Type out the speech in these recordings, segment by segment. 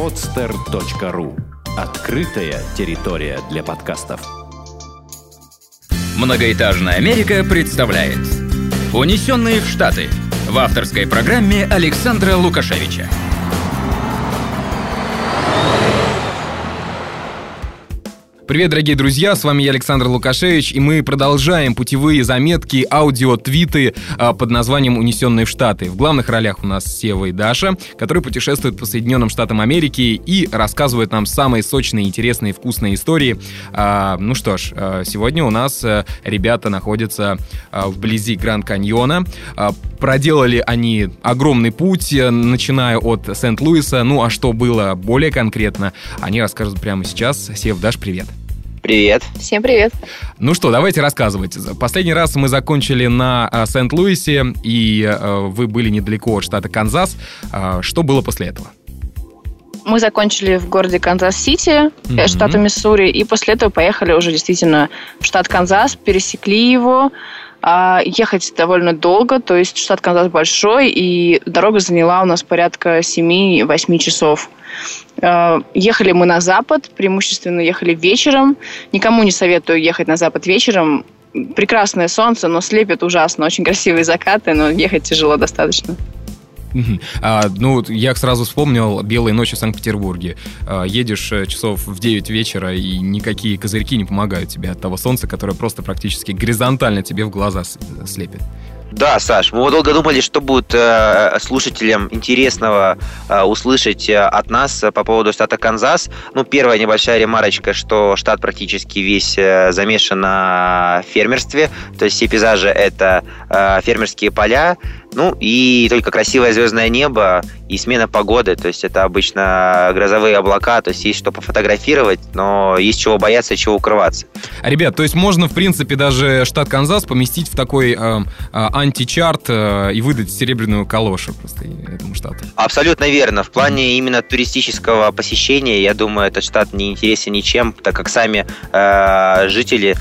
podster.ru Открытая территория для подкастов. Многоэтажная Америка представляет «Унесенные в Штаты» в авторской программе Александра Лукашевича. Привет, дорогие друзья, с вами я, Александр Лукашевич, и мы продолжаем путевые заметки, аудио-твиты а, под названием «Унесенные в Штаты». В главных ролях у нас Сева и Даша, которые путешествуют по Соединенным Штатам Америки и рассказывают нам самые сочные, интересные, вкусные истории. А, ну что ж, а, сегодня у нас а, ребята находятся вблизи Гранд Каньона. Проделали они огромный путь, начиная от Сент-Луиса. Ну а что было более конкретно, они расскажут прямо сейчас. Сев, Даш, привет. Привет. Всем привет. Ну что, давайте рассказывать. Последний раз мы закончили на а, Сент-Луисе, и а, вы были недалеко от штата Канзас. А, что было после этого? Мы закончили в городе Канзас-Сити, mm-hmm. штата Миссури, и после этого поехали уже действительно в штат Канзас, пересекли его. Ехать довольно долго, то есть штат Канзас большой, и дорога заняла у нас порядка 7-8 часов. Э, ехали мы на запад, преимущественно ехали вечером. Никому не советую ехать на запад вечером. Прекрасное солнце, но слепит ужасно. Очень красивые закаты, но ехать тяжело достаточно. А, ну, я сразу вспомнил «Белые ночи в Санкт-Петербурге». А, едешь э, часов в 9 вечера, и никакие козырьки не помогают тебе от того солнца, которое просто практически горизонтально тебе в глаза слепит. Да, Саш, мы долго думали, что будет э, слушателям интересного э, услышать э, от нас по поводу штата Канзас. Ну, первая небольшая ремарочка, что штат практически весь э, замешан на фермерстве, то есть все пейзажи это э, фермерские поля, ну и только красивое звездное небо и смена погоды, то есть это обычно грозовые облака, то есть есть что пофотографировать, но есть чего бояться, чего укрываться. Ребят, то есть можно, в принципе, даже штат Канзас поместить в такой э, э, античарт э, и выдать серебряную калошу просто этому штату. Абсолютно верно. В плане именно туристического посещения, я думаю, этот штат не интересен ничем, так как сами э, жители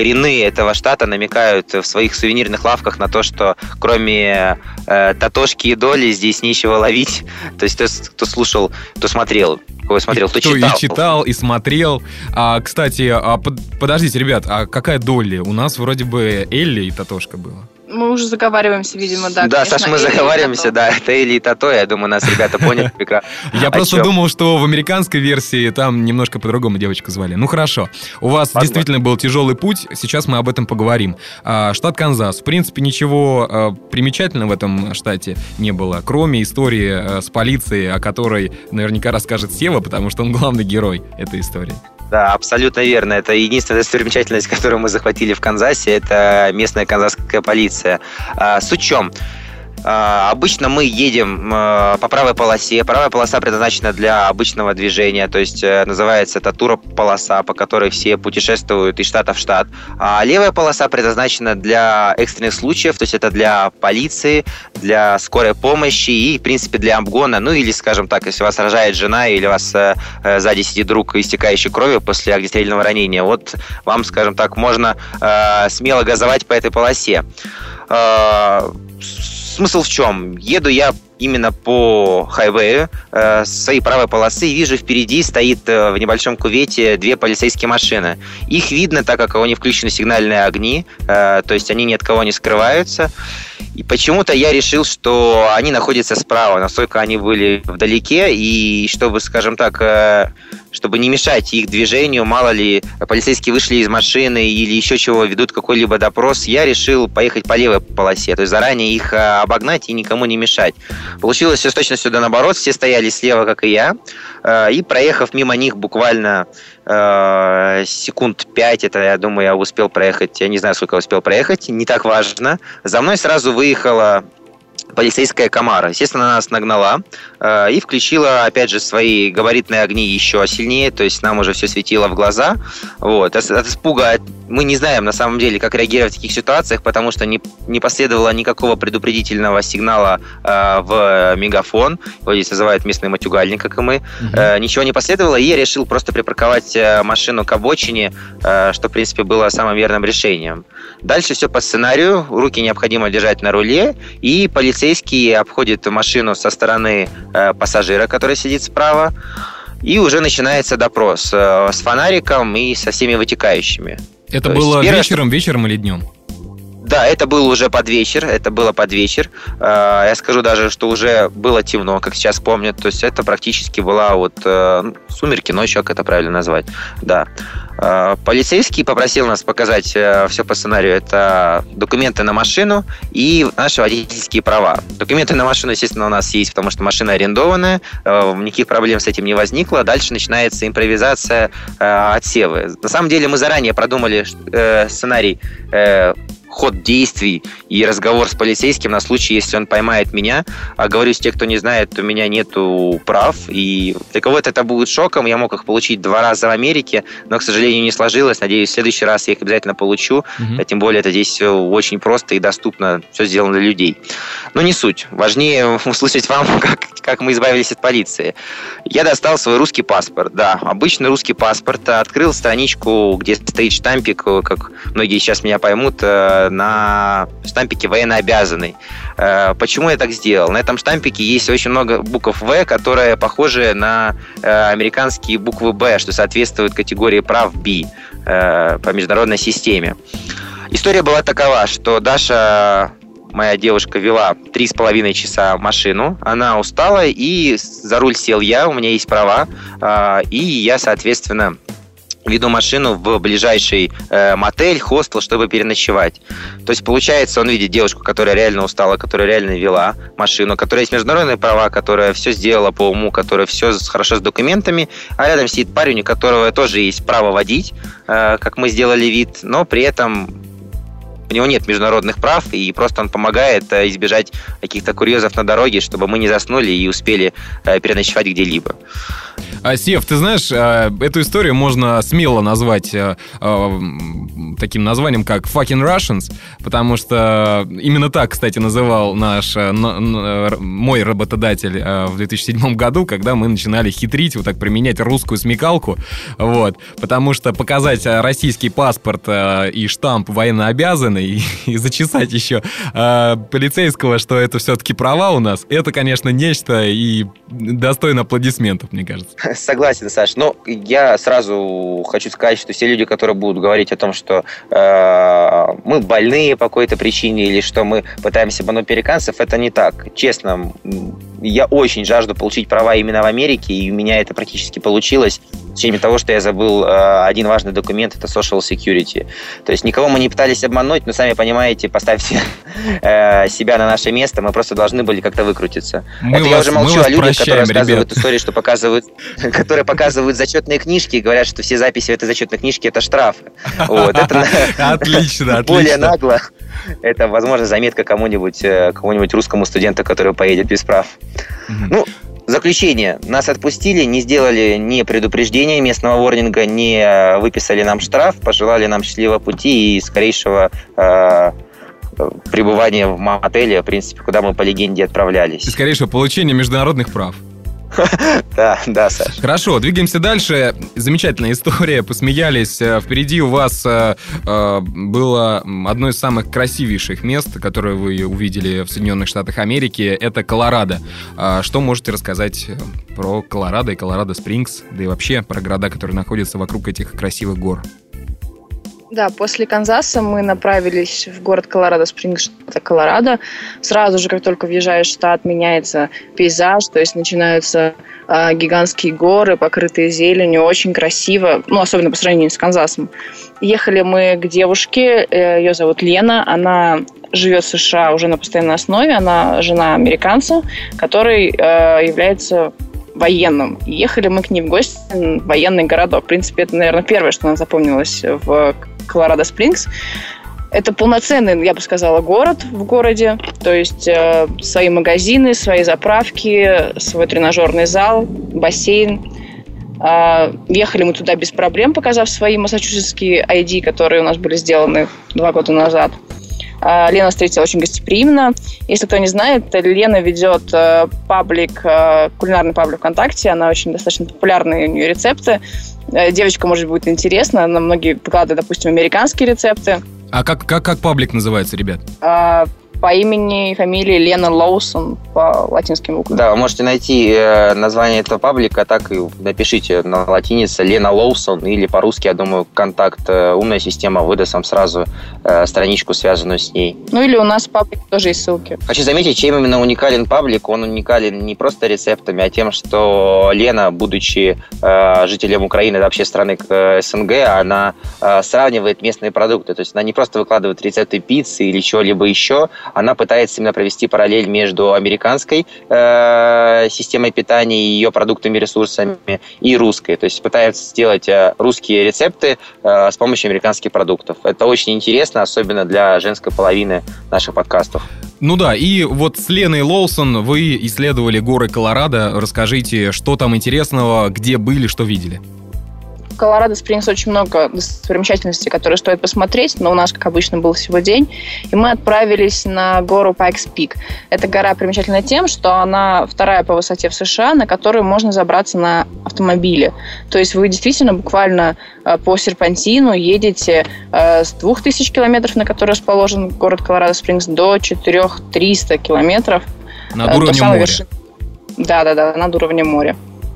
коренные этого штата намекают в своих сувенирных лавках на то, что кроме э, татошки и доли здесь нечего ловить. То есть кто, кто слушал, кто смотрел, кто смотрел, кто, кто читал. и читал, и смотрел. А, кстати, а, под, подождите, ребят, а какая доли? У нас вроде бы Элли и Татошка было мы уже заговариваемся, видимо, да. Да, Саш, мы заговариваемся, да. Это Эли и Тато, я думаю, нас ребята поняли прекрасно. Я просто думал, что в американской версии там немножко по-другому девочку звали. Ну хорошо. У вас действительно был тяжелый путь, сейчас мы об этом поговорим. А, штат Канзас. В принципе, ничего а, примечательного в этом штате не было, кроме истории а, с полицией, о которой наверняка расскажет Сева, потому что он главный герой этой истории. Да, абсолютно верно. Это единственная достопримечательность, которую мы захватили в Канзасе, это местная канзасская полиция. А, с учем. А, обычно мы едем а, по правой полосе. Правая полоса предназначена для обычного движения, то есть э, называется это турополоса, по которой все путешествуют из штата в штат. А левая полоса предназначена для экстренных случаев, то есть это для полиции, для скорой помощи и, в принципе, для обгона. Ну или, скажем так, если вас рожает жена или у вас э, э, сзади сидит друг, истекающий кровью после огнестрельного ранения, вот вам, скажем так, можно смело газовать по этой полосе смысл в чем? Еду я именно по хайвею э, своей правой полосы и вижу впереди стоит э, в небольшом кувете две полицейские машины. Их видно, так как у них включены сигнальные огни, э, то есть они ни от кого не скрываются. И почему-то я решил, что они находятся справа, настолько они были вдалеке, и чтобы, скажем так, э, чтобы не мешать их движению, мало ли полицейские вышли из машины или еще чего, ведут какой-либо допрос, я решил поехать по левой полосе, то есть заранее их э, обогнать и никому не мешать. Получилось все с точностью да наоборот, все стояли слева, как и я, э, и проехав мимо них буквально э, секунд пять, это, я думаю, я успел проехать, я не знаю, сколько успел проехать, не так важно. За мной сразу выехала полицейская комара. Естественно, она нас нагнала э, и включила, опять же, свои габаритные огни еще сильнее, то есть нам уже все светило в глаза. Вот. От, от испуга мы не знаем на самом деле, как реагировать в таких ситуациях, потому что не, не последовало никакого предупредительного сигнала э, в мегафон. Его здесь называют местный матюгальник, как и мы. Угу. Э, ничего не последовало, и я решил просто припарковать э, машину к обочине, э, что, в принципе, было самым верным решением. Дальше все по сценарию. Руки необходимо держать на руле, и полицейский обходит машину со стороны э, пассажира, который сидит справа. И уже начинается допрос э, с фонариком и со всеми вытекающими. Это То было есть, вечером, что... вечером или днем? Да, это был уже под вечер, это было под вечер. Э, я скажу даже, что уже было темно, как сейчас помню. То есть это практически была вот э, ну, сумерки, ночь, как это правильно назвать. Да. Э, полицейский попросил нас показать э, все по сценарию. Это документы на машину и наши водительские права. Документы на машину, естественно, у нас есть, потому что машина арендованная, э, никаких проблем с этим не возникло. Дальше начинается импровизация отсевы. На самом деле мы заранее продумали сценарий ход действий и разговор с полицейским на случай, если он поймает меня. А говорю, те, кто не знает, у меня нету прав, и для кого-то это будет шоком. Я мог их получить два раза в Америке, но, к сожалению, не сложилось. Надеюсь, в следующий раз я их обязательно получу. Угу. Тем более, это здесь все очень просто и доступно, все сделано для людей. Но не суть. Важнее услышать вам, как, как мы избавились от полиции. Я достал свой русский паспорт, да, обычный русский паспорт, открыл страничку, где стоит штампик, как многие сейчас меня поймут, э, на штампике военнообязанный. Э, почему я так сделал? На этом штампике есть очень много букв В, которые похожи на э, американские буквы Б, что соответствует категории прав B э, по международной системе. История была такова, что Даша моя девушка вела три с половиной часа машину, она устала, и за руль сел я, у меня есть права, и я, соответственно, веду машину в ближайший э, мотель, хостел, чтобы переночевать. То есть, получается, он видит девушку, которая реально устала, которая реально вела машину, которая есть международные права, которая все сделала по уму, которая все хорошо с документами, а рядом сидит парень, у которого тоже есть право водить, э, как мы сделали вид, но при этом у него нет международных прав, и просто он помогает э, избежать каких-то курьезов на дороге, чтобы мы не заснули и успели э, переночевать где-либо. А, Сев, ты знаешь, а, эту историю можно смело назвать а, таким названием, как «Fucking Russians», потому что именно так, кстати, называл наш, мой работодатель в 2007 году, когда мы начинали хитрить, вот так применять русскую смекалку, вот, потому что показать российский паспорт и штамп военнообязанный и, и зачесать еще полицейского, что это все-таки права у нас, это, конечно, нечто и достойно аплодисментов, мне кажется. Согласен, Саш. Но я сразу хочу сказать, что все люди, которые будут говорить о том, что э, мы больные по какой-то причине или что мы пытаемся обмануть американцев, это не так. Честно, я очень жажду получить права именно в Америке, и у меня это практически получилось. В течение того, что я забыл э, один важный документ, это social security. То есть никого мы не пытались обмануть, но сами понимаете, поставьте э, себя на наше место, мы просто должны были как-то выкрутиться. Мы это вас, я уже молчу о людях, которые рассказывают ребят. истории, что показывают, которые показывают зачетные книжки и говорят, что все записи в этой зачетной книжке это штраф. Вот, это отлично, более нагло. Это, возможно, заметка кому-нибудь, э, кому-нибудь русскому студенту, который поедет без прав. Ну, Заключение. Нас отпустили, не сделали ни предупреждения местного ворнинга, не э, выписали нам штраф, пожелали нам счастливого пути и скорейшего э, пребывания в мотеле, в принципе, куда мы по легенде отправлялись. И скорейшего получения международных прав. Да, да, Саш. Хорошо, двигаемся дальше. Замечательная история, посмеялись. Э, впереди у вас э, э, было одно из самых красивейших мест, которое вы увидели в Соединенных Штатах Америки. Это Колорадо. А что можете рассказать про Колорадо и Колорадо Спрингс, да и вообще про города, которые находятся вокруг этих красивых гор? Да, после Канзаса мы направились в город Колорадо Спрингс, штата Колорадо. Сразу же, как только въезжаешь в штат, меняется пейзаж, то есть начинаются э, гигантские горы, покрытые зеленью, очень красиво, ну, особенно по сравнению с Канзасом. Ехали мы к девушке, э, ее зовут Лена, она живет в США уже на постоянной основе, она жена американца, который э, является военным. Ехали мы к ней в гости в военный городок. В принципе, это, наверное, первое, что нам запомнилось в Колорадо Спрингс. Это полноценный, я бы сказала, город в городе. То есть э, свои магазины, свои заправки, свой тренажерный зал, бассейн. А, ехали мы туда без проблем, показав свои массачусетские ID, которые у нас были сделаны два года назад. А, Лена встретила очень гостеприимно. Если кто не знает, Лена ведет э, паблик, э, кулинарный паблик ВКонтакте. Она очень достаточно популярные у нее рецепты. Э, девочка, может быть, будет интересна. Она многие выкладывает, допустим, американские рецепты. А как, как, как паблик называется, ребят? А, по имени и фамилии Лена Лоусон по латинским буквам. Да, вы можете найти э, название этого паблика, так и напишите на латинице Лена Лоусон или по-русски, я думаю, контакт э, умная система выдаст вам сразу э, страничку, связанную с ней. Ну или у нас паблик тоже есть ссылки. Хочу заметить, чем именно уникален паблик. Он уникален не просто рецептами, а тем, что Лена, будучи жителем Украины, вообще страны СНГ, она сравнивает местные продукты. То есть она не просто выкладывает рецепты пиццы или чего-либо еще, она пытается именно провести параллель между американской э, системой питания и ее продуктами, ресурсами и русской. То есть пытается сделать э, русские рецепты э, с помощью американских продуктов. Это очень интересно, особенно для женской половины наших подкастов. Ну да, и вот с Леной Лоусон вы исследовали горы Колорадо. Расскажите, что там интересного, где были, что видели? Колорадо Спрингс очень много достопримечательностей, которые стоит посмотреть, но у нас, как обычно, был всего день, и мы отправились на гору Пайкс Пик. Эта гора примечательна тем, что она вторая по высоте в США, на которую можно забраться на автомобиле. То есть вы действительно буквально э, по серпантину едете э, с 2000 километров, на которой расположен город Колорадо Спрингс, до 4300 километров. Над э, уровнем моря. Да, да, да, над уровнем моря.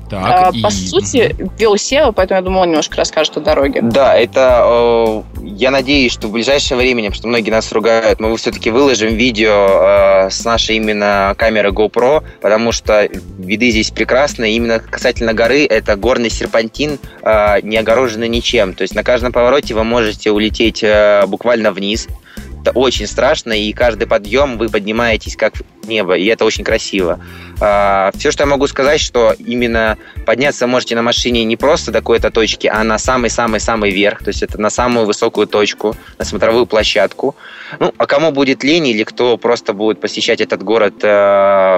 Так, а, и... По сути, вел SEO, поэтому я думал, он немножко расскажет о дороге. Да, это... Э, я надеюсь, что в ближайшее время, что многие нас ругают, мы все-таки выложим видео э, с нашей именно камеры GoPro, потому что виды здесь прекрасные. Именно касательно горы, это горный серпантин, э, не огороженный ничем. То есть на каждом повороте вы можете улететь э, буквально вниз, это очень страшно, и каждый подъем вы поднимаетесь как в небо, и это очень красиво. А, все, что я могу сказать, что именно подняться можете на машине не просто до какой-то точки, а на самый-самый-самый верх, то есть это на самую высокую точку, на смотровую площадку. Ну, а кому будет лень или кто просто будет посещать этот город э,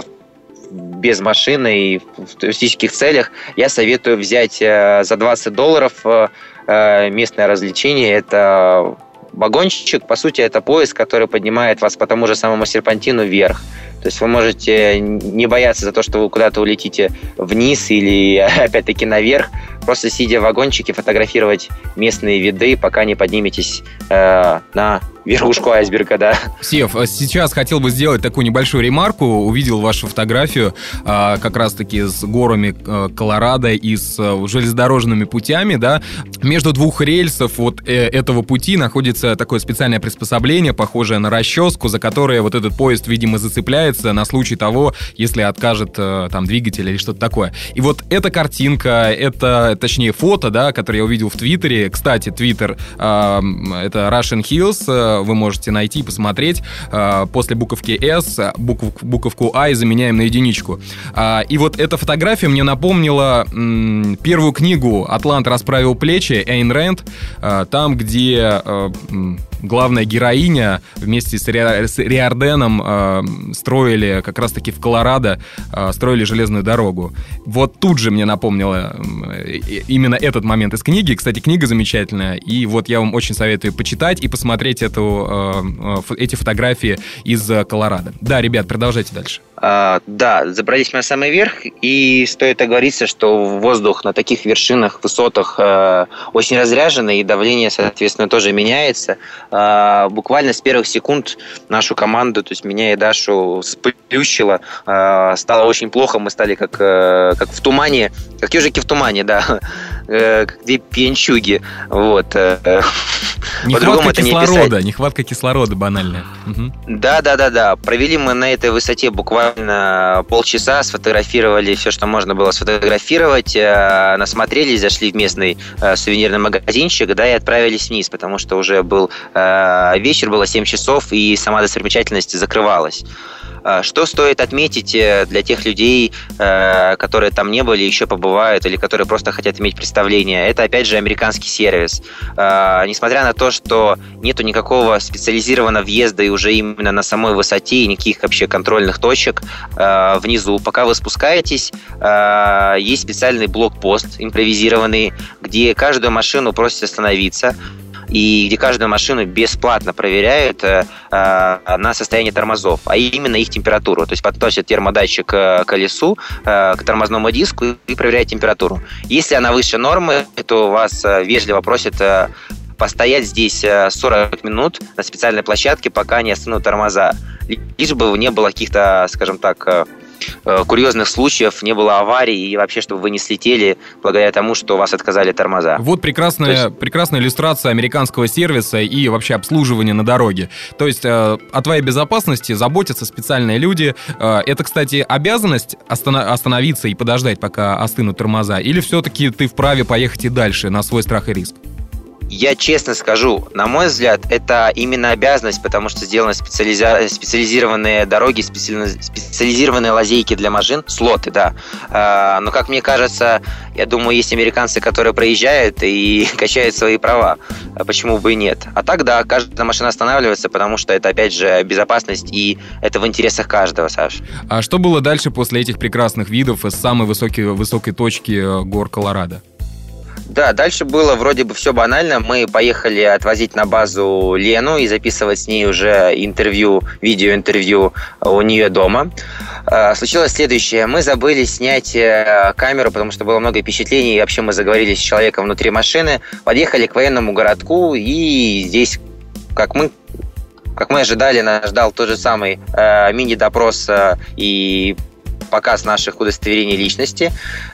без машины и в туристических целях, я советую взять э, за 20 долларов э, местное развлечение. Это Вагончик, по сути, это поезд, который поднимает вас по тому же самому серпантину вверх. То есть вы можете не бояться за то, что вы куда-то улетите вниз или опять-таки наверх, просто сидя в вагончике фотографировать местные виды, пока не подниметесь э, на верхушку айсберга, да. Сев, а сейчас хотел бы сделать такую небольшую ремарку. Увидел вашу фотографию а, как раз-таки с горами а, Колорадо и с а, железнодорожными путями, да. Между двух рельсов вот э, этого пути находится такое специальное приспособление, похожее на расческу, за которое вот этот поезд, видимо, зацепляется на случай того, если откажет э, там двигатель или что-то такое. И вот эта картинка, это, точнее, фото, да, которое я увидел в Твиттере. Кстати, Твиттер э, это Russian Hills, э, вы можете найти посмотреть. А, после буковки S букв, буковку I заменяем на единичку. А, и вот эта фотография мне напомнила первую книгу «Атлант расправил плечи» Эйн Рэнд, а, там, где главная героиня вместе с, Ри, с Риорденом э, строили как раз-таки в Колорадо, э, строили железную дорогу. Вот тут же мне напомнило э, именно этот момент из книги. Кстати, книга замечательная, и вот я вам очень советую почитать и посмотреть эту, э, э, эти фотографии из Колорадо. Да, ребят, продолжайте дальше. А, да, забрались мы на самый верх, и стоит оговориться, что воздух на таких вершинах, высотах э, очень разряженный, и давление, соответственно, тоже меняется. Э, буквально с первых секунд нашу команду, то есть меня и Дашу, сплющило. Э, стало очень плохо, мы стали как, э, как в тумане, как ежики в тумане, да, э, как две пьянчуги. Вот. Э, Нехватка кислорода, не нехватка кислорода банальная. Да, да, да, да. Провели мы на этой высоте буквально полчаса, сфотографировали все, что можно было сфотографировать, э, насмотрелись, зашли в местный э, сувенирный магазинчик, да, и отправились вниз, потому что уже был э, вечер, было 7 часов, и сама достопримечательность закрывалась. А, что стоит отметить э, для тех людей, э, которые там не были, еще побывают, или которые просто хотят иметь представление? Это, опять же, американский сервис. А, несмотря на то, что нету никакого специализированного въезда и уже именно на самой высоте, и никаких вообще контрольных точек э, внизу, пока вы спускаетесь, есть специальный блокпост импровизированный, где каждую машину просят остановиться, и где каждую машину бесплатно проверяют э, э, на состояние тормозов, а именно их температуру. То есть подносят термодатчик к колесу, э, к тормозному диску и проверяют температуру. Если она выше нормы, то вас э, вежливо просят э, постоять здесь 40 э, минут на специальной площадке, пока не останут тормоза. Лишь бы не было каких-то, скажем так, Э, курьезных случаев, не было аварий и вообще, чтобы вы не слетели благодаря тому, что вас отказали тормоза. Вот прекрасная, есть... прекрасная иллюстрация американского сервиса и вообще обслуживания на дороге. То есть э, о твоей безопасности заботятся специальные люди. Э, это, кстати, обязанность останов... остановиться и подождать, пока остынут тормоза? Или все-таки ты вправе поехать и дальше на свой страх и риск? Я честно скажу, на мой взгляд, это именно обязанность, потому что сделаны специализа... специализированные дороги, специали... специализированные лазейки для машин, слоты, да. А, но, как мне кажется, я думаю, есть американцы, которые проезжают и качают свои права. А почему бы и нет? А так, да, каждая машина останавливается, потому что это, опять же, безопасность, и это в интересах каждого, Саш. А что было дальше после этих прекрасных видов из самой высокой, высокой точки э, гор Колорадо? Да, дальше было вроде бы все банально. Мы поехали отвозить на базу Лену и записывать с ней уже интервью, видеоинтервью у нее дома. А, случилось следующее. Мы забыли снять э, камеру, потому что было много впечатлений. И вообще мы заговорили с человеком внутри машины. Подъехали к военному городку, и здесь, как мы как мы ожидали, нас ждал тот же самый э, мини-допрос э, и показ наших удостоверений личности.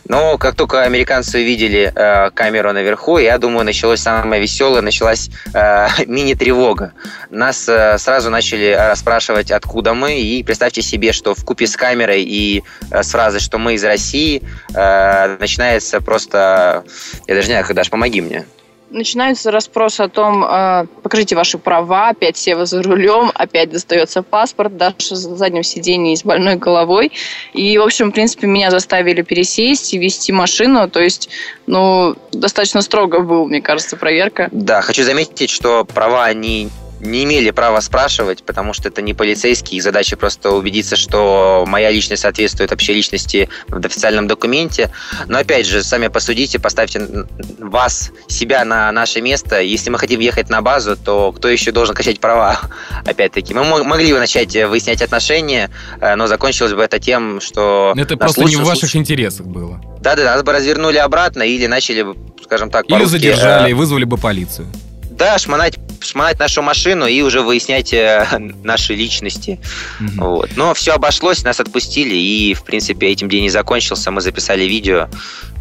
Но как только американцы увидели э, камеру наверху, я думаю, началось самое веселое, началась э, мини-тревога. Нас э, сразу начали расспрашивать, откуда мы, и представьте себе, что в купе с камерой и э, с фразой, что мы из России, э, начинается просто... Я даже не знаю, Даш, помоги мне начинается расспрос о том, э, покажите ваши права, опять Сева за рулем, опять достается паспорт, Даша за заднем сиденье с больной головой. И, в общем, в принципе, меня заставили пересесть и вести машину. То есть, ну, достаточно строго был, мне кажется, проверка. Да, хочу заметить, что права, они не имели права спрашивать, потому что это не полицейский, их задача просто убедиться, что моя личность соответствует общей личности в официальном документе. Но опять же, сами посудите, поставьте вас, себя на наше место. Если мы хотим ехать на базу, то кто еще должен качать права? Опять-таки, мы могли бы начать выяснять отношения, э, но закончилось бы это тем, что... Это просто не в ваших случае... интересах было. Да-да, нас бы развернули обратно или начали, скажем так, Или задержали, э... вызвали бы полицию. Да, шмонать, шмонать нашу машину и уже выяснять э, наши личности. Угу. Вот. Но все обошлось, нас отпустили, и, в принципе, этим день не закончился. Мы записали видео.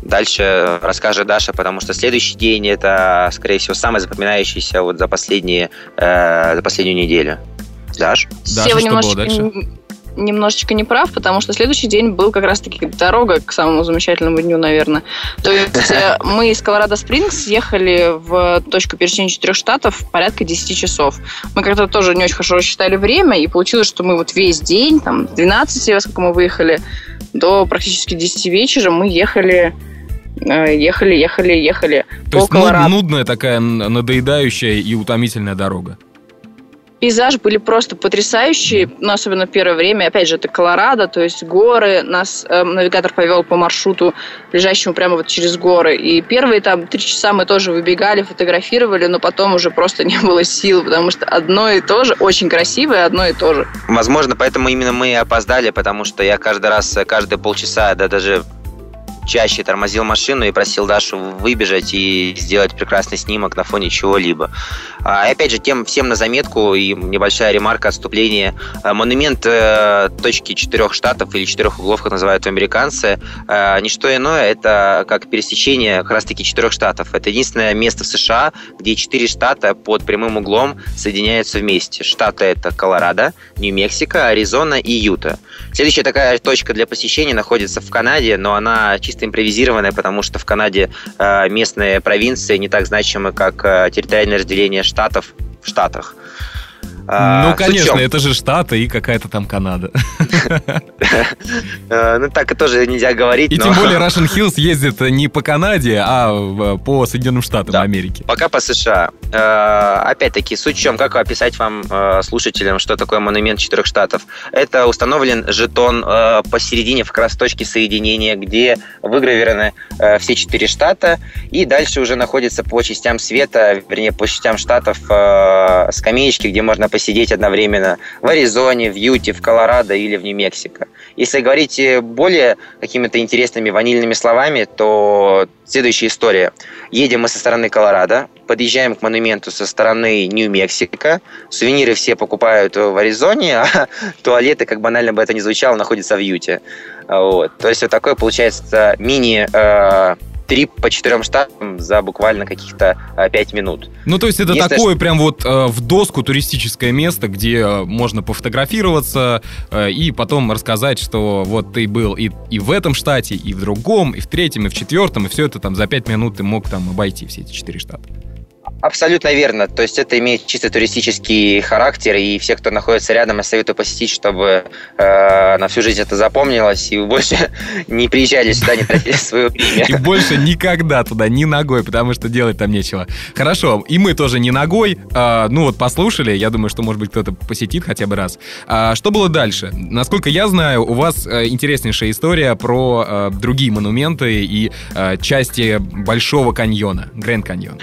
Дальше расскажет Даша, потому что следующий день это, скорее всего, самый запоминающийся вот за последние, э, за последнюю неделю. Даш? Даша, Сева немножечко, было дальше? Немножечко не прав, потому что следующий день был как раз-таки дорога к самому замечательному дню, наверное. То есть э, мы из Колорадо Спрингс ехали в точку пересечения четырех штатов порядка 10 часов. Мы как-то тоже не очень хорошо рассчитали время, и получилось, что мы вот весь день, там, 12, во сколько мы выехали, до практически 10 вечера мы ехали э, ехали, ехали, ехали. То есть нудная такая надоедающая и утомительная дорога. Пейзажи были просто потрясающие, ну, особенно первое время. Опять же, это Колорадо, то есть горы. Нас э, навигатор повел по маршруту, лежащему прямо вот через горы. И первые там три часа мы тоже выбегали, фотографировали, но потом уже просто не было сил, потому что одно и то же, очень красивое, одно и то же. Возможно, поэтому именно мы опоздали, потому что я каждый раз, каждые полчаса, да даже чаще тормозил машину и просил Дашу выбежать и сделать прекрасный снимок на фоне чего-либо. А, и опять же, тем всем на заметку и небольшая ремарка отступления. А, монумент э, точки четырех штатов или четырех углов, как называют американцы, э, не что иное, это как пересечение как раз-таки четырех штатов. Это единственное место в США, где четыре штата под прямым углом соединяются вместе. Штаты это Колорадо, Нью-Мексико, Аризона и Юта. Следующая такая точка для посещения находится в Канаде, но она чисто чисто импровизированная, потому что в Канаде э, местные провинции не так значимы, как э, территориальное разделение штатов в штатах. А, ну, конечно, это же Штаты и какая-то там Канада. Э, ну, так тоже нельзя говорить. И тем более Russian Hills ездит не по Канаде, а по Соединенным Штатам Америки. Пока по США. Э, опять-таки, суть в чем, как описать вам, э, слушателям, что такое монумент четырех штатов? Это установлен жетон посередине, в как раз точке соединения, где выгравированы все четыре штата, и дальше уже находится по частям света, вернее, по частям штатов скамеечки, где можно посидеть одновременно в Аризоне, в Юте, в Колорадо или в Нью-Мексико. Если говорить более какими-то интересными ванильными словами, то следующая история. Едем мы со стороны Колорадо, подъезжаем к монументу со стороны Нью-Мексико, сувениры все покупают в Аризоне, а туалеты, как банально бы это ни звучало, находятся в Юте. Вот. То есть вот такой получается мини трип по четырем штатам за буквально каких-то а, пять минут. Ну, то есть это Если такое прям вот э, в доску туристическое место, где э, можно пофотографироваться э, и потом рассказать, что вот ты был и, и в этом штате, и в другом, и в третьем, и в четвертом, и все это там за пять минут ты мог там обойти все эти четыре штата. Абсолютно верно. То есть это имеет чисто туристический характер, и все, кто находится рядом, я советую посетить, чтобы э, на всю жизнь это запомнилось, и больше не приезжали сюда, не тратили свое время. И больше никогда туда, ни ногой, потому что делать там нечего. Хорошо, и мы тоже не ногой. Э, ну вот послушали, я думаю, что, может быть, кто-то посетит хотя бы раз. А что было дальше? Насколько я знаю, у вас э, интереснейшая история про э, другие монументы и э, части Большого каньона, Гранд каньон.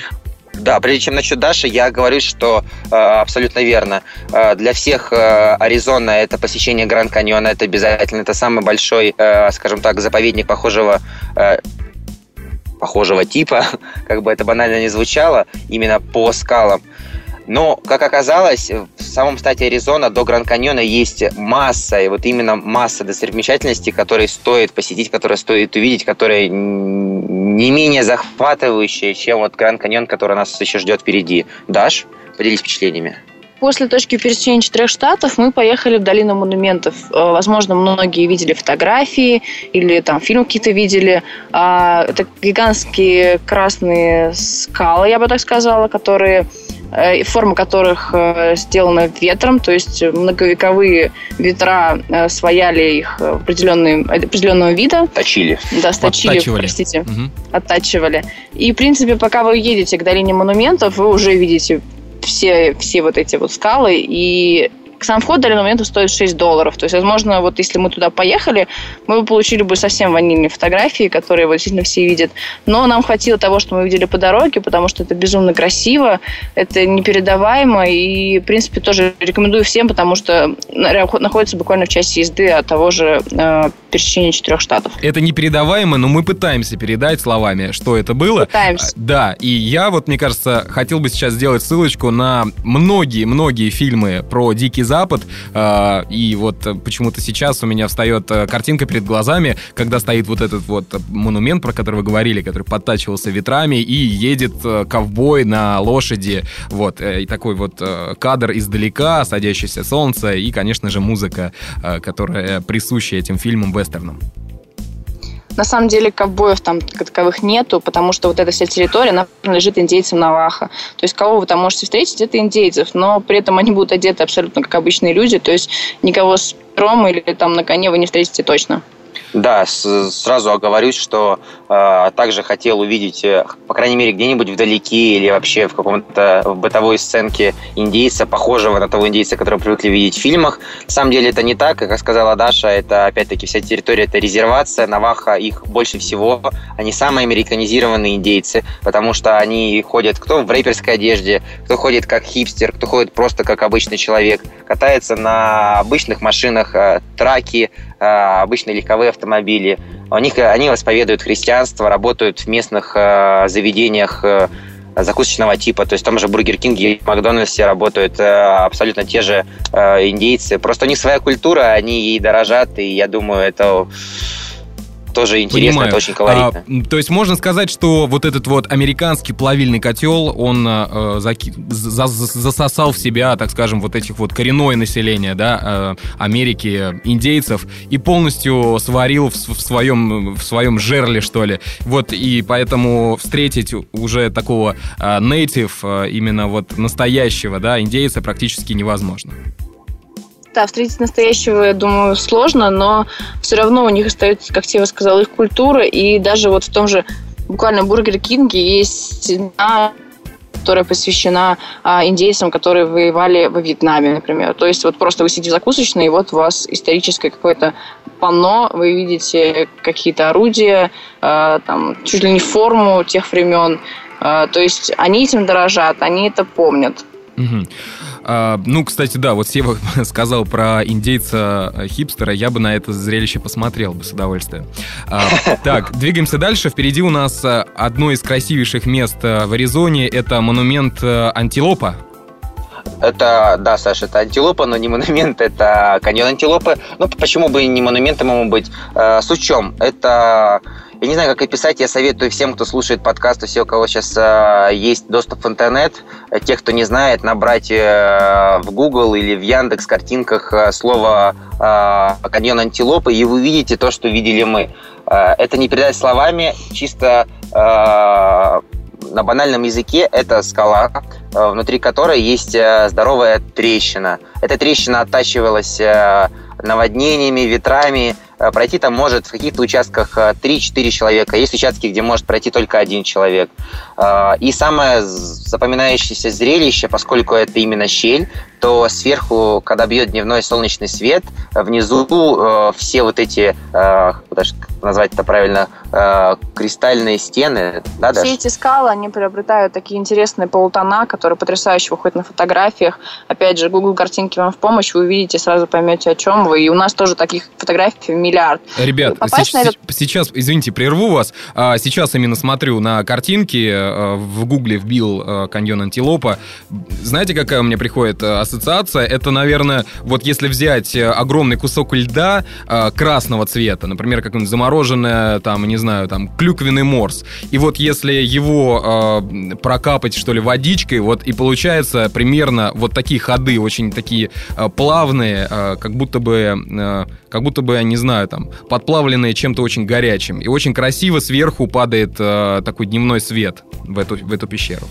Да, прежде чем насчет Даши, я говорю, что э, абсолютно верно. Э, для всех э, Аризона это посещение Гранд Каньона, это обязательно. Это самый большой, э, скажем так, заповедник похожего э, похожего типа, как бы это банально не звучало, именно по скалам. Но, как оказалось, в самом штате Аризона до Гранд Каньона есть масса, и вот именно масса достопримечательностей, которые стоит посетить, которые стоит увидеть, которые не менее захватывающие, чем вот Гранд Каньон, который нас еще ждет впереди. Даш, поделись впечатлениями. После точки пересечения четырех штатов мы поехали в долину монументов. Э, возможно, многие видели фотографии или там фильм какие-то видели. А, это гигантские красные скалы, я бы так сказала, которые Э, форма которых э, сделана ветром, то есть многовековые ветра э, свояли их определенные, определенного вида. Точили. Да, сточили, Оттачивали. простите. Угу. Оттачивали. И, в принципе, пока вы едете к долине монументов, вы уже видите все, все вот эти вот скалы, и сам вход в данный момент стоит 6 долларов. То есть, возможно, вот если мы туда поехали, мы бы получили бы совсем ванильные фотографии, которые вот действительно все видят. Но нам хватило того, что мы видели по дороге, потому что это безумно красиво, это непередаваемо, и, в принципе, тоже рекомендую всем, потому что находится буквально в части езды от того же э, пересечения четырех штатов. Это непередаваемо, но мы пытаемся передать словами, что это было. Пытаемся. Да, и я вот, мне кажется, хотел бы сейчас сделать ссылочку на многие-многие фильмы про Дикий Запад. А, и вот почему-то сейчас у меня встает э, картинка перед глазами, когда стоит вот этот вот монумент, про который вы говорили, который подтачивался ветрами, и едет э, ковбой на лошади. Вот, э, и такой вот кадр издалека, садящееся солнце, и, конечно же, музыка, которая присуща этим фильмам вестернам. На самом деле ковбоев там таковых нету, потому что вот эта вся территория, она принадлежит индейцам Наваха. То есть кого вы там можете встретить, это индейцев, но при этом они будут одеты абсолютно как обычные люди, то есть никого с пером или там на коне вы не встретите точно. Да, сразу оговорюсь, что э, также хотел увидеть, э, по крайней мере, где-нибудь вдалеке или вообще в каком-то в бытовой сценке индейца, похожего на того индейца, которого привыкли видеть в фильмах. На самом деле это не так, как сказала Даша, это опять-таки вся территория, это резервация, навахо, их больше всего. Они самые американизированные индейцы, потому что они ходят кто в рэперской одежде, кто ходит как хипстер, кто ходит просто как обычный человек, катается на обычных машинах, э, траки, обычные легковые автомобили. У них, они исповедуют христианство, работают в местных э, заведениях э, закусочного типа. То есть там же Бургер Кинг и Макдональдсе работают абсолютно те же индейцы. Просто у них своя культура, они ей дорожат, и я думаю, это тоже интересно, Понимаю. это очень колоритно. А, то есть можно сказать, что вот этот вот американский плавильный котел, он э, заки- за- за- засосал в себя, так скажем, вот этих вот коренное население, да, э, Америки, индейцев, и полностью сварил в, в своем, в своем жерле, что ли. Вот, и поэтому встретить уже такого э, native, э, именно вот настоящего, да, индейца практически невозможно. Да, встретить настоящего, я думаю, сложно, но все равно у них остается, как Тева сказал, их культура, и даже вот в том же буквально Бургер Кинге есть стена, которая посвящена а, индейцам, которые воевали во Вьетнаме, например. То есть вот просто вы сидите в закусочной, и вот у вас историческое какое-то панно, вы видите какие-то орудия, а, там, чуть ли не форму тех времен. А, то есть они этим дорожат, они это помнят. Мгм. А, ну, кстати, да, вот Сева сказал про индейца-хипстера, я бы на это зрелище посмотрел бы с удовольствием. А, так, двигаемся дальше. Впереди у нас а, одно из красивейших мест а, в Аризоне. Это монумент Антилопа. Это, да, Саша, это антилопа, но не монумент, это каньон антилопы. Ну, почему бы не монументом ему быть? Э, с учем. Это я не знаю, как описать, я советую всем, кто слушает подкасты, все, у кого сейчас э, есть доступ в интернет, тех, кто не знает, набрать э, в Google или в Яндекс картинках э, слово э, каньон антилопы, и вы увидите то, что видели мы. Э, это не передать словами, чисто э, на банальном языке это скала, э, внутри которой есть э, здоровая трещина. Эта трещина оттачивалась э, наводнениями, ветрами. Э, Пройти там может в каких-то участках э, 3-4 человека. Есть участки, где может пройти только один человек. Э, И самое запоминающееся зрелище, поскольку это именно щель, то сверху, когда бьет дневной солнечный свет, э, внизу э, все вот эти, э, даже как назвать это правильно, э, кристальные стены, да, Все Даш? эти скалы, они приобретают такие интересные полутона, которые потрясающе выходят на фотографиях. Опять же, Google картинки вам в помощь, вы увидите, сразу поймете, о чем вы. И у нас тоже таких фотографий миллиард. Ребят, Попасть на этот- сейчас, извините, прерву вас. А, Сейчас именно смотрю на картинки, э, в гугле вбил э, каньон Антилопа. Знаете, какая у меня приходит ассоциация? Это, наверное, вот если взять э, огромный кусок льда э, красного цвета, например, какое-нибудь замороженное, там, не знаю, там, клюквенный морс, и вот если его э, прокапать, что ли, водичкой, вот и получается примерно вот такие ходы, очень такие э, плавные, э, как будто бы, э, как будто бы, я не знаю, там, подплавленные чем-то очень горячим. И очень красиво сверху падает э, такой дневной свет в эту, в эту пещеру.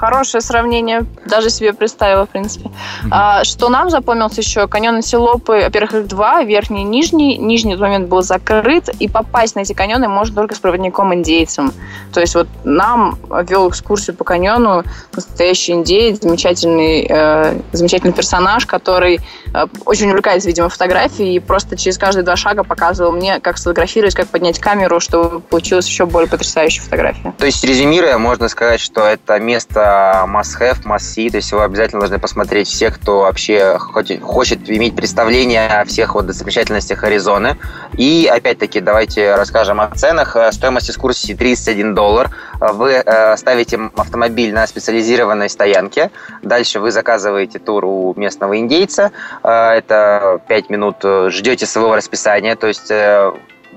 Хорошее сравнение, даже себе представила, в принципе. А, что нам запомнился еще? Каньон Антилопы, во-первых, их два, верхний и нижний. Нижний в тот момент был закрыт, и попасть на эти каньоны можно только с проводником-индейцем. То есть вот нам вел экскурсию по каньону настоящий индеец, замечательный, э, замечательный персонаж, который э, очень увлекается, видимо, фотографией, и просто через каждые два шага показывал мне, как сфотографировать, как поднять камеру, чтобы получилась еще более потрясающая фотография. То есть, резюмируя, можно сказать, что это место must-have, must-see, то есть его обязательно должны посмотреть все, кто вообще хочет, хочет иметь представление о всех вот достопримечательностях Аризоны. И, опять-таки, давайте расскажем о ценах. Э, Стоимость экскурсии 31 доллар. Вы э, ставите автомобиль на специализированной стоянке. Дальше вы заказываете тур у местного индейца. Э, Это 5 минут ждете своего расписания, то есть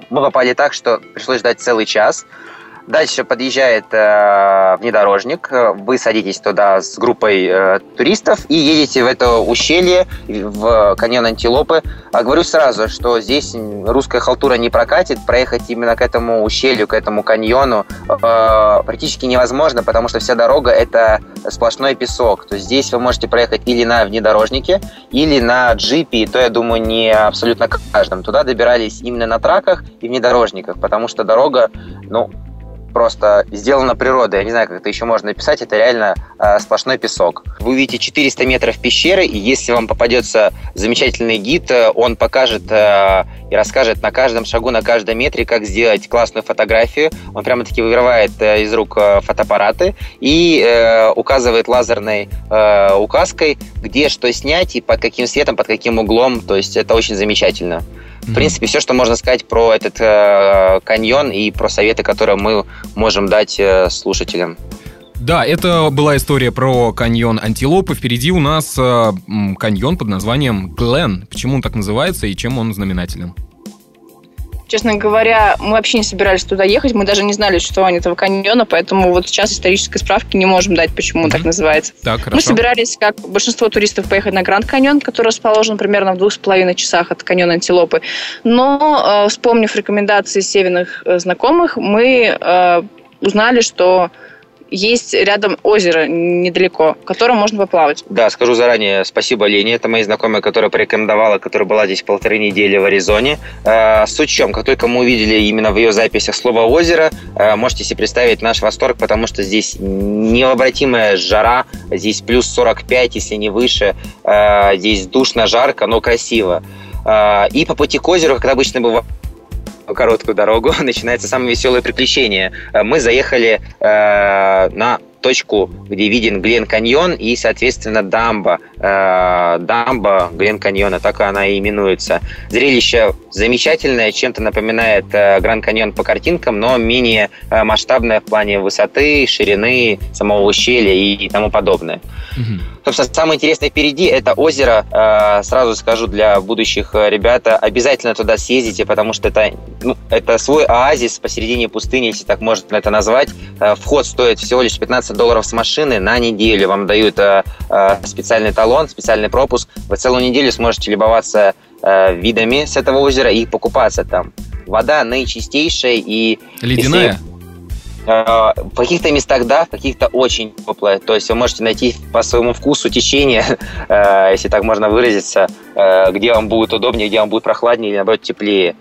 мы попали так, что пришлось ждать целый час. Дальше подъезжает э, внедорожник, вы садитесь туда с группой э, туристов и едете в это ущелье, в каньон Антилопы. А говорю сразу, что здесь русская халтура не прокатит, проехать именно к этому ущелью, к этому каньону э, практически невозможно, потому что вся дорога это сплошной песок. То есть здесь вы можете проехать или на внедорожнике, или на джипе, и то, я думаю, не абсолютно каждом. Туда добирались именно на траках и внедорожниках, потому что дорога, ну, просто сделана природой. Я не знаю, как это еще можно написать. Это реально э, сплошной песок. Вы увидите 400 метров пещеры, и если вам попадется замечательный гид, э, он покажет э, и расскажет на каждом шагу, на каждом метре, как сделать классную фотографию. Он прямо-таки вырывает э, из рук э, фотоаппараты и э, указывает лазерной э, указкой, где что снять и под каким светом, под каким углом. То есть это очень замечательно. В принципе, все, что можно сказать про этот э, каньон и про советы, которые мы можем дать э, слушателям. Да, это была история про каньон Антилопы. Впереди у нас э, каньон под названием Глен. Почему он так называется и чем он знаменателен? Честно говоря, мы вообще не собирались туда ехать, мы даже не знали существования этого каньона, поэтому вот сейчас исторической справки не можем дать, почему mm-hmm. так называется. Так, хорошо. Мы собирались, как большинство туристов, поехать на Гранд Каньон, который расположен примерно в двух с половиной часах от каньона Антилопы. Но, э, вспомнив рекомендации северных э, знакомых, мы э, узнали, что есть рядом озеро недалеко, в котором можно поплавать. Да, скажу заранее спасибо Лене, это моя знакомая, которая порекомендовала, которая была здесь полторы недели в Аризоне. Э, суть в чем, как только мы увидели именно в ее записях слово «озеро», э, можете себе представить наш восторг, потому что здесь необратимая жара, здесь плюс 45, если не выше, э, здесь душно, жарко, но красиво. И по пути к озеру, как обычно бывает, короткую дорогу, начинается самое веселое приключение. Э, мы заехали э, на точку, где виден Глен Каньон и, соответственно, дамба. Э, дамба Глен Каньона, так она и именуется. Зрелище замечательное, чем-то напоминает э, Гранд Каньон по картинкам, но менее э, масштабное в плане высоты, ширины, самого ущелья и тому подобное. Угу. Собственно, самое интересное впереди – это озеро. Сразу скажу для будущих ребят, обязательно туда съездите, потому что это, ну, это свой оазис посередине пустыни, если так можно это назвать. Вход стоит всего лишь 15 долларов с машины на неделю. Вам дают специальный талон, специальный пропуск. Вы целую неделю сможете любоваться видами с этого озера и покупаться там. Вода наичистейшая и... Ледяная? Если Э, в каких-то местах да, в каких-то очень теплое. То есть вы можете найти по своему вкусу течение, э, если так можно выразиться, э, где вам будет удобнее, где вам будет прохладнее или наоборот теплее.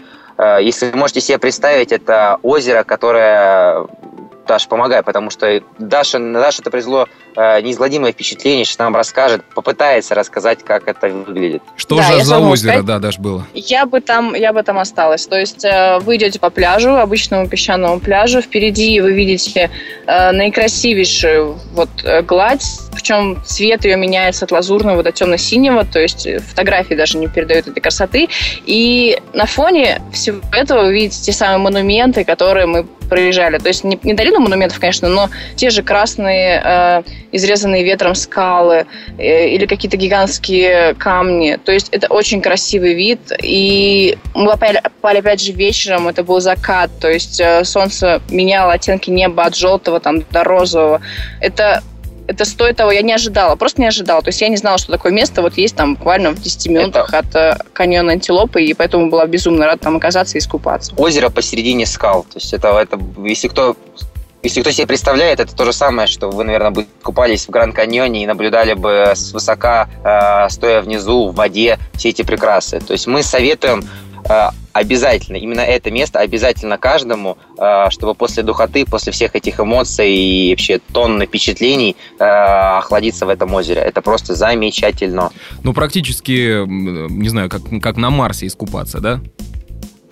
Если вы можете себе представить, это озеро, которое Даша, помогай, потому что Даша, на Даша это произвело э, неизгладимое впечатление, что нам расскажет, попытается рассказать, как это выглядит. Что да, же за озеро, сказать, да, Даш, было? Я бы там, я бы там осталась. То есть э, вы идете по пляжу, обычному песчаному пляжу, впереди вы видите э, наикрасивейшую вот э, гладь, причем цвет ее меняется от лазурного до темно-синего, то есть фотографии даже не передают этой красоты. И на фоне всего этого вы видите те самые монументы, которые мы проезжали. То есть не, не долину монументов, конечно, но те же красные, э, изрезанные ветром скалы э, или какие-то гигантские камни. То есть это очень красивый вид. И мы попали, попали опять же вечером, это был закат, то есть э, солнце меняло оттенки неба от желтого там, до розового. Это это стоит того, я не ожидала, просто не ожидала. То есть я не знала, что такое место вот есть там буквально в 10 минутах это... от э, каньона Антилопы, и поэтому была безумно рада там оказаться и искупаться. Озеро посередине скал. То есть это, это если кто если кто себе представляет, это то же самое, что вы, наверное, бы купались в Гранд Каньоне и наблюдали бы с высока, э, стоя внизу в воде, все эти прекрасы. То есть мы советуем обязательно, именно это место обязательно каждому, э, чтобы после духоты, после всех этих эмоций и вообще тонны впечатлений э, охладиться в этом озере. Это просто замечательно. Ну, практически, не знаю, как, как на Марсе искупаться, да?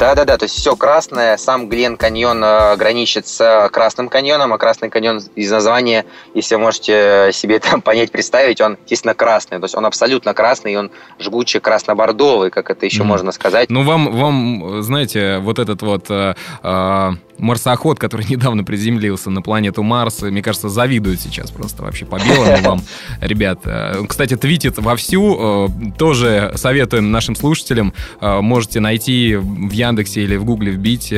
Да-да-да, то есть все красное, сам Глен каньон э, граничит с Красным каньоном, а Красный каньон из названия, если вы можете себе там понять, представить, он, естественно, красный, то есть он абсолютно красный, и он жгучий красно-бордовый, как это еще mm. можно сказать. Ну, вам, вам, знаете, вот этот вот... Э, э марсоход, который недавно приземлился на планету Марс, мне кажется, завидует сейчас просто вообще по белому вам, ребят. Э, кстати, твитит вовсю, э, тоже советуем нашим слушателям, э, можете найти в Яндексе или в Гугле вбить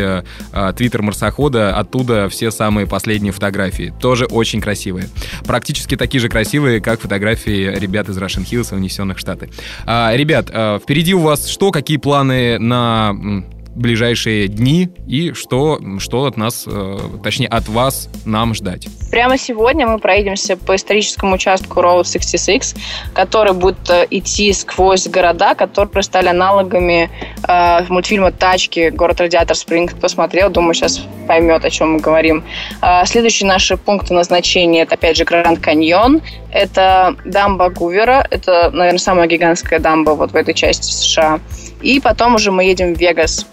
твиттер марсохода, оттуда все самые последние фотографии, тоже очень красивые. Практически такие же красивые, как фотографии ребят из Russian Hills, унесенных в Штаты. Ребят, впереди у вас что, какие планы на ближайшие дни и что, что от нас, э, точнее от вас нам ждать? Прямо сегодня мы проедемся по историческому участку Road 66, который будет э, идти сквозь города, которые стали аналогами э, мультфильма «Тачки», город Радиатор Спринг. Посмотрел, думаю, сейчас поймет, о чем мы говорим. Э, следующие наши пункты назначения – это, опять же, Гранд Каньон, это дамба Гувера, это, наверное, самая гигантская дамба вот в этой части США. И потом уже мы едем в Вегас.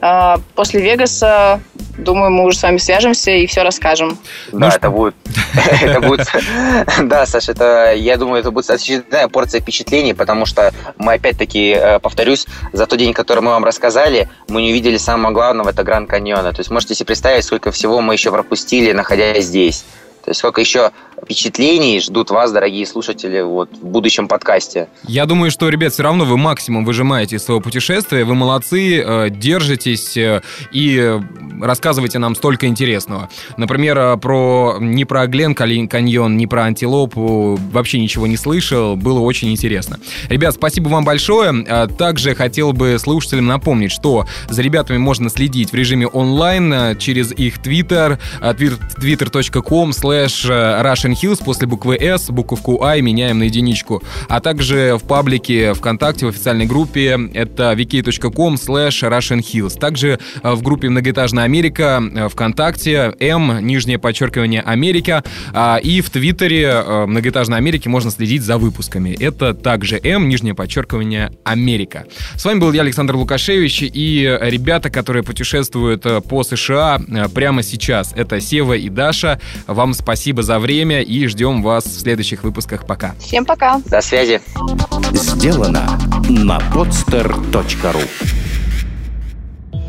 А, после Вегаса, думаю, мы уже с вами свяжемся и все расскажем. Да, это будет, это будет, да, Саша, это, я думаю, это будет очередная порция впечатлений, потому что мы опять-таки, э, повторюсь, за тот день, который мы вам рассказали, мы не увидели самого главного, это Гранд Каньона. То есть можете себе представить, сколько всего мы еще пропустили, находясь здесь. Сколько еще впечатлений ждут вас, дорогие слушатели, вот в будущем подкасте. Я думаю, что, ребят, все равно вы максимум выжимаете из своего путешествия. Вы молодцы, э, держитесь э, и рассказывайте нам столько интересного. Например, э, про не про Глен каньон, не про антилопу вообще ничего не слышал. Было очень интересно. Ребят, спасибо вам большое. Также хотел бы слушателям напомнить, что за ребятами можно следить в режиме онлайн через их твиттер, twitter.com slash Russian Hills после буквы S, буковку I меняем на единичку. А также в паблике ВКонтакте в официальной группе это vk.com slash Russian Hills. Также в группе Многоэтажная Америка ВКонтакте М, нижнее подчеркивание Америка. И в Твиттере Многоэтажной Америки можно следить за выпусками. Это также М, нижнее подчеркивание Америка. С вами был я, Александр Лукашевич, и ребята, которые путешествуют по США прямо сейчас. Это Сева и Даша. Вам спасибо за время и ждем вас в следующих выпусках. Пока. Всем пока. До связи. Сделано на podster.ru